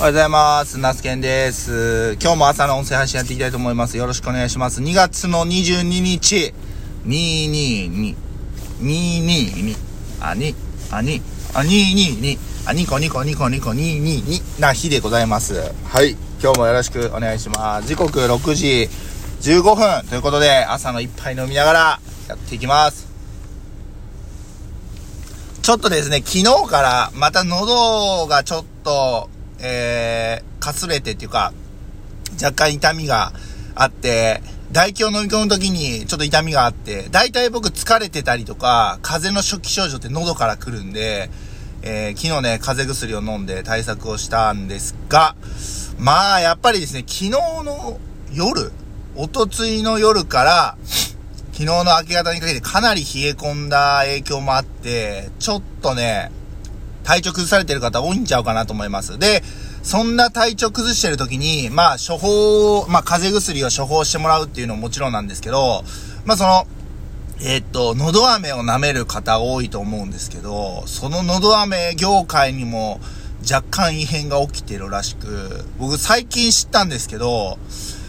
おはようございます。ナスケンです。今日も朝の音声配信やっていきたいと思います。よろしくお願いします。2月の22日、222、222、あ、に、あ、に、あ、222、あ、ニコニコニコニコ222な日でございます。はい。今日もよろしくお願いします。時刻6時15分ということで、朝の一杯飲みながらやっていきます。ちょっとですね、昨日からまた喉がちょっと、えー、かすれてっていうか、若干痛みがあって、唾液を飲み込むときにちょっと痛みがあって、大体僕疲れてたりとか、風邪の初期症状って喉から来るんで、えー、昨日ね、風邪薬を飲んで対策をしたんですが、まあ、やっぱりですね、昨日の夜、おとついの夜から、昨日の明け方にかけてかなり冷え込んだ影響もあって、ちょっとね、体調崩されてる方多いんちゃうかなと思います。で、そんな体調崩してる時に、まあ処方、まあ風邪薬を処方してもらうっていうのももちろんなんですけど、まあその、えーっと、喉飴を舐める方多いと思うんですけど、その喉飴業界にも若干異変が起きてるらしく、僕最近知ったんですけど、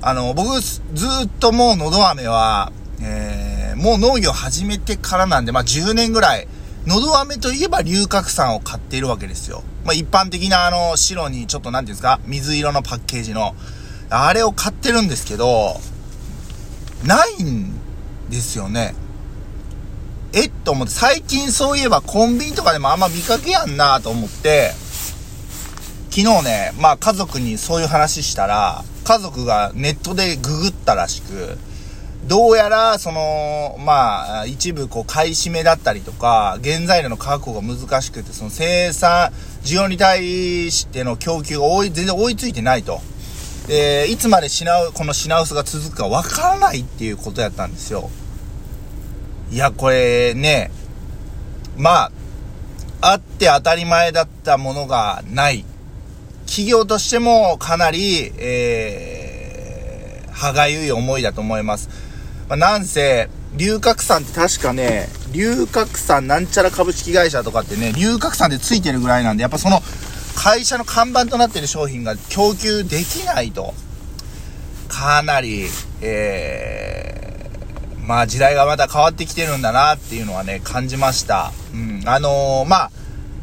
あの、僕ずっともう喉飴は、えー、もう農業始めてからなんで、まあ10年ぐらい、喉飴といえば龍角散を買っているわけですよ。まあ一般的なあの白にちょっとなんていうんですか、水色のパッケージの、あれを買ってるんですけど、ないんですよね。えっと思って、最近そういえばコンビニとかでもあんま見かけやんなと思って、昨日ね、まあ家族にそういう話したら、家族がネットでググったらしく、どうやら、その、まあ、一部、こう、買い占めだったりとか、原材料の確保が難しくて、その生産、需要に対しての供給が追い、全然追いついてないと。で、いつまで品う、この品薄が続くかわからないっていうことやったんですよ。いや、これね、まあ、あって当たり前だったものがない。企業としてもかなり、えー、歯がゆい思いだと思います。まあ、なんせ、龍角散って確かね、龍角散なんちゃら株式会社とかってね、龍角散でついてるぐらいなんで、やっぱその会社の看板となってる商品が供給できないと、かなり、えー、まあ時代がまた変わってきてるんだなっていうのはね、感じました。うん、あのー、まあ、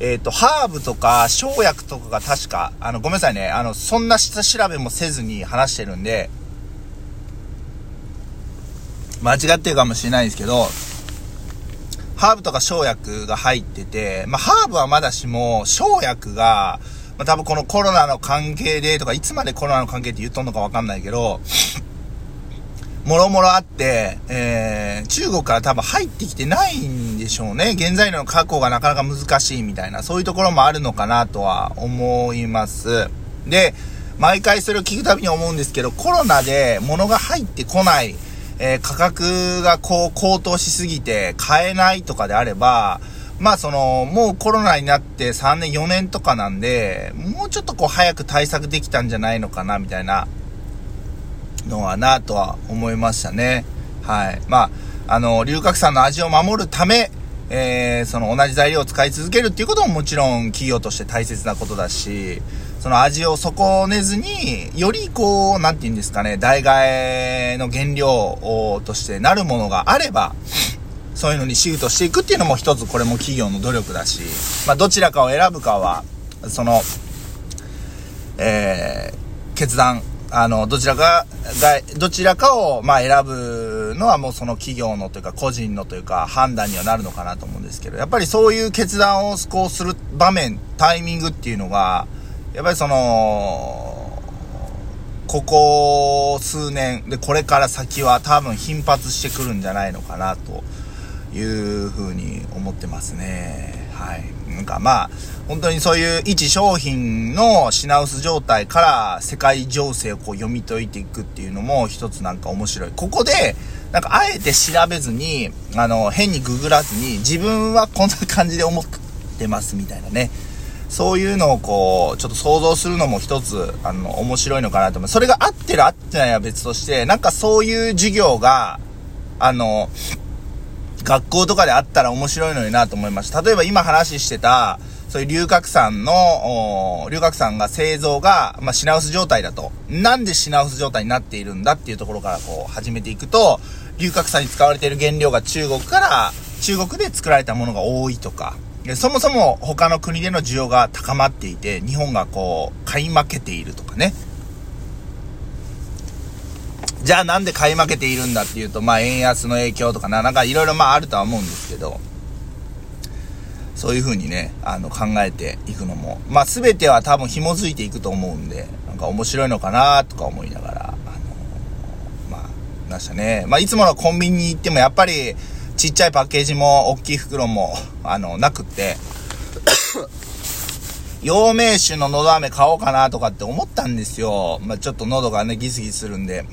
えっ、ー、と、ハーブとか生薬とかが確か、あの、ごめんなさいね、あの、そんな下調べもせずに話してるんで、間違ってるかもしれないですけど、ハーブとか生薬が入ってて、まあ、ハーブはまだしも、生薬が、まあ、多分このコロナの関係でとか、いつまでコロナの関係って言っとんのかわかんないけど、もろもろあって、えー、中国から多分入ってきてないんでしょうね。原材料の確保がなかなか難しいみたいな、そういうところもあるのかなとは思います。で、毎回それを聞くたびに思うんですけど、コロナで物が入ってこない、えー、価格がこう高騰しすぎて買えないとかであれば、まあその、もうコロナになって3年4年とかなんで、もうちょっとこう早く対策できたんじゃないのかなみたいなのはなとは思いましたね。はい。まあ、あの、龍角散の味を守るため、えー、その同じ材料を使い続けるっていうことももちろん企業として大切なことだし、その味を損ねずに、よりこう、なんて言うんですかね、代替えの原料としてなるものがあれば、そういうのにシフトしていくっていうのも一つこれも企業の努力だし、まあどちらかを選ぶかは、その、えー、決断、あの、どちらかが、どちらかを、まあ選ぶのはもうその企業のというか個人のというか判断にはなるのかなと思うんですけど、やっぱりそういう決断をこうする場面、タイミングっていうのが、やっぱりその、ここ数年でこれから先は多分頻発してくるんじゃないのかなというふうに思ってますね。はい。なんかまあ、本当にそういう一商品の品薄状態から世界情勢をこう読み解いていくっていうのも一つなんか面白い。ここで、なんかあえて調べずに、あの、変にググらずに自分はこんな感じで思ってますみたいなね。そういうのをこう、ちょっと想像するのも一つ、あの、面白いのかなと思う。それが合ってる合ってないは別として、なんかそういう授業が、あの、学校とかであったら面白いのになと思いました。例えば今話してた、そういう龍角散の、龍角散が製造が、まあ、品薄状態だと。なんで品薄状態になっているんだっていうところからこう始めていくと、龍角散に使われている原料が中国から、中国で作られたものが多いとか、そもそも他の国での需要が高まっていて、日本がこう、買い負けているとかね。じゃあなんで買い負けているんだっていうと、まあ円安の影響とかな、なんかいろいろまああるとは思うんですけど、そういう風にね、あの考えていくのも、まあ全ては多分紐づいていくと思うんで、なんか面白いのかなとか思いながら、あのまあ、ましたね。まあいつものコンビニに行ってもやっぱり、ちっちゃいパッケージも大きい袋も、あの、なくって、陽明酒の喉飴買おうかなとかって思ったんですよ。まあちょっと喉がね、ギスギスするんで。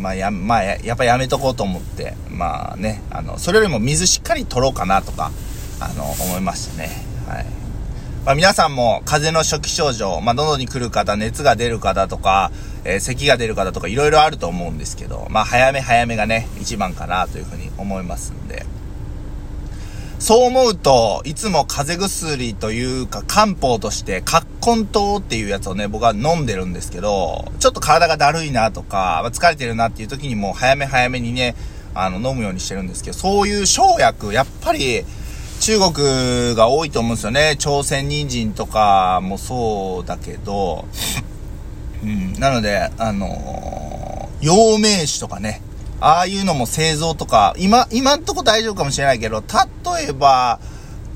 まあや、まあや、やっぱやめとこうと思って、まあね、あの、それよりも水しっかり取ろうかなとか、あの、思いましたね。はい。まあ、皆さんも風邪の初期症状、まあ、喉に来る方、熱が出る方とか、えー、咳が出る方とかいろいろあると思うんですけど、まあ、早め早めがね、一番かなというふうに思いますんで。そう思うと、いつも風邪薬というか漢方として、葛根湯っていうやつをね、僕は飲んでるんですけど、ちょっと体がだるいなとか、ま、疲れてるなっていう時にも早め早めにね、あの、飲むようにしてるんですけど、そういう生薬、やっぱり、中国が多いと思うんですよね。朝鮮人参とかもそうだけど、うん、なので、あのー、陽明酒とかね、ああいうのも製造とか、今、今んとこ大丈夫かもしれないけど、例えば、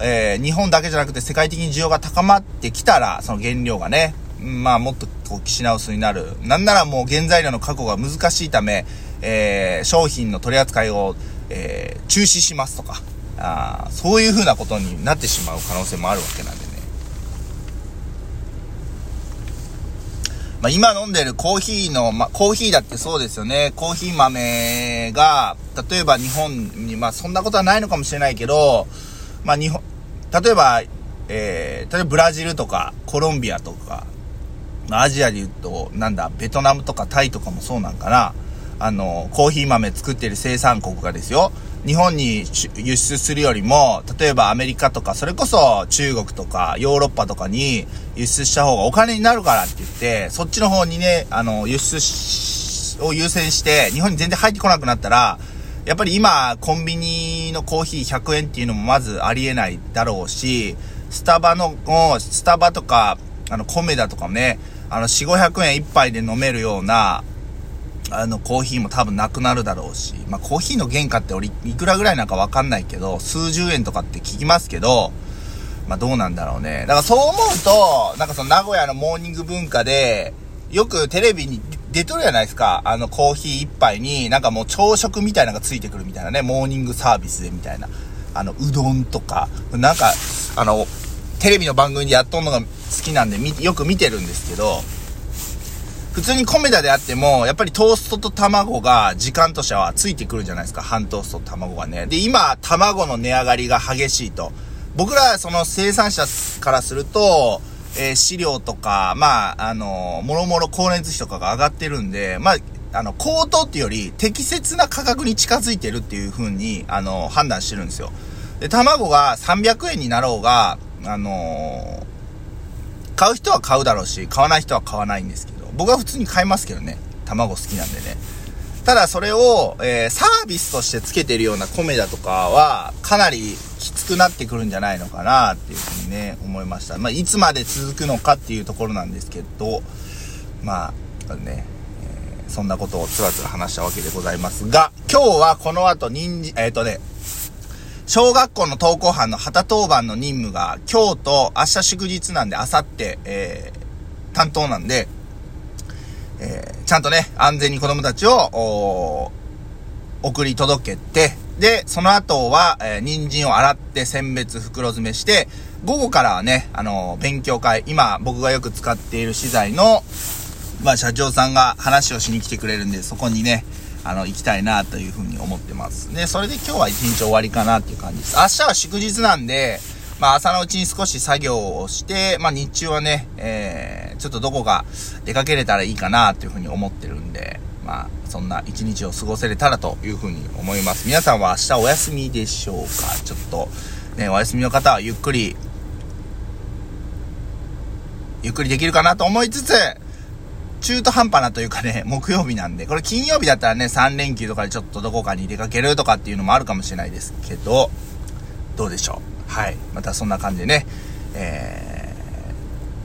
えー、日本だけじゃなくて世界的に需要が高まってきたら、その原料がね、まあもっとこう品薄になる。なんならもう原材料の確保が難しいため、えー、商品の取り扱いを、えー、中止しますとか、あそういう風なことになってしまう可能性もあるわけなんでね。まあ、今飲んでるコーヒーの、まあ、コーヒーだってそうですよね。コーヒー豆が、例えば日本に、まあ、そんなことはないのかもしれないけど、まあ、日本、例えば、えー、例えばブラジルとか、コロンビアとか、アジアで言うと、なんだ、ベトナムとかタイとかもそうなんかな。あの、コーヒー豆作ってる生産国がですよ。日本に輸出するよりも、例えばアメリカとか、それこそ中国とかヨーロッパとかに輸出した方がお金になるからって言って、そっちの方にね、あの、輸出を優先して、日本に全然入ってこなくなったら、やっぱり今、コンビニのコーヒー100円っていうのもまずありえないだろうし、スタバの、スタバとか、あの、コメダとかもね、あの、4、500円一杯で飲めるような、あの、コーヒーも多分なくなるだろうし、まあ、コーヒーの原価って俺、いくらぐらいなんかわかんないけど、数十円とかって聞きますけど、まあ、どうなんだろうね。だからそう思うと、なんかその名古屋のモーニング文化で、よくテレビに出とるじゃないですか。あの、コーヒー一杯に、なんかもう朝食みたいなのがついてくるみたいなね、モーニングサービスでみたいな。あの、うどんとか、なんか、あの、テレビの番組でやっとんのが好きなんで、よく見てるんですけど、普通にコメダであっても、やっぱりトーストと卵が時間としてはついてくるじゃないですか。半トーストと卵がね。で、今、卵の値上がりが激しいと。僕ら、その生産者からすると、えー、飼料とか、まあ、あの、もろもろ光熱費とかが上がってるんで、まあ、あの、高騰っていうより、適切な価格に近づいてるっていう風に、あの、判断してるんですよ。で、卵が300円になろうが、あの、買う人は買うだろうし、買わない人は買わないんですけど、僕は普通に買いますけどね。卵好きなんでね。ただそれを、えー、サービスとしてつけてるような米だとかは、かなりきつくなってくるんじゃないのかなっていうふうにね、思いました。まあ、いつまで続くのかっていうところなんですけど、まあ、ね、え、そんなことをつらつら話したわけでございますが、今日はこの後、人事、えっ、ー、とね、小学校の登校班の旗当番の任務が今日と明日祝日なんで、明後日、えー、担当なんで、えー、ちゃんとね、安全に子供たちを、送り届けて、で、その後は、えー、人参を洗って選別袋詰めして、午後からはね、あのー、勉強会、今僕がよく使っている資材の、まあ、社長さんが話をしに来てくれるんで、そこにね、あの、行きたいなというふうに思ってます。で、それで今日は一日終わりかなっていう感じです。明日は祝日なんで、まあ朝のうちに少し作業をして、まあ日中はね、えー、ちょっとどこか出かけれたらいいかなというふうに思ってるんで、まあそんな一日を過ごせれたらというふうに思います。皆さんは明日お休みでしょうか？ちょっと、ね、お休みの方はゆっくりゆっくりできるかなと思いつつ、中途半端なというかね、木曜日なんで、これ金曜日だったらね、3連休とかでちょっとどこかに出かけるとかっていうのもあるかもしれないですけど、どうでしょう？はい。またそんな感じでね、え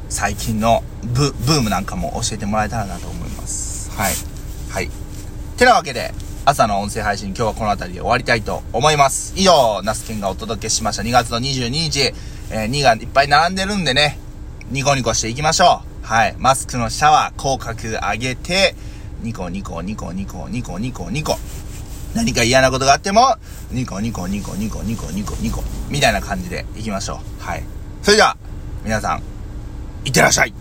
ー、最近のブブームなんかも教えてもらえたらなと思います。はい。はい。てなわけで、朝の音声配信今日はこの辺りで終わりたいと思います。以上、ナスケンがお届けしました2月の22日、えー、2がいっぱい並んでるんでね、ニコニコしていきましょう。はい。マスクの下は口角上げて、ニコニコニコニコニコニコニコ。何か嫌なことがあっても、ニコニコニコニコニコニコニコ。みたいな感じでいきましょう。はい。それでは、皆さん、いってらっしゃい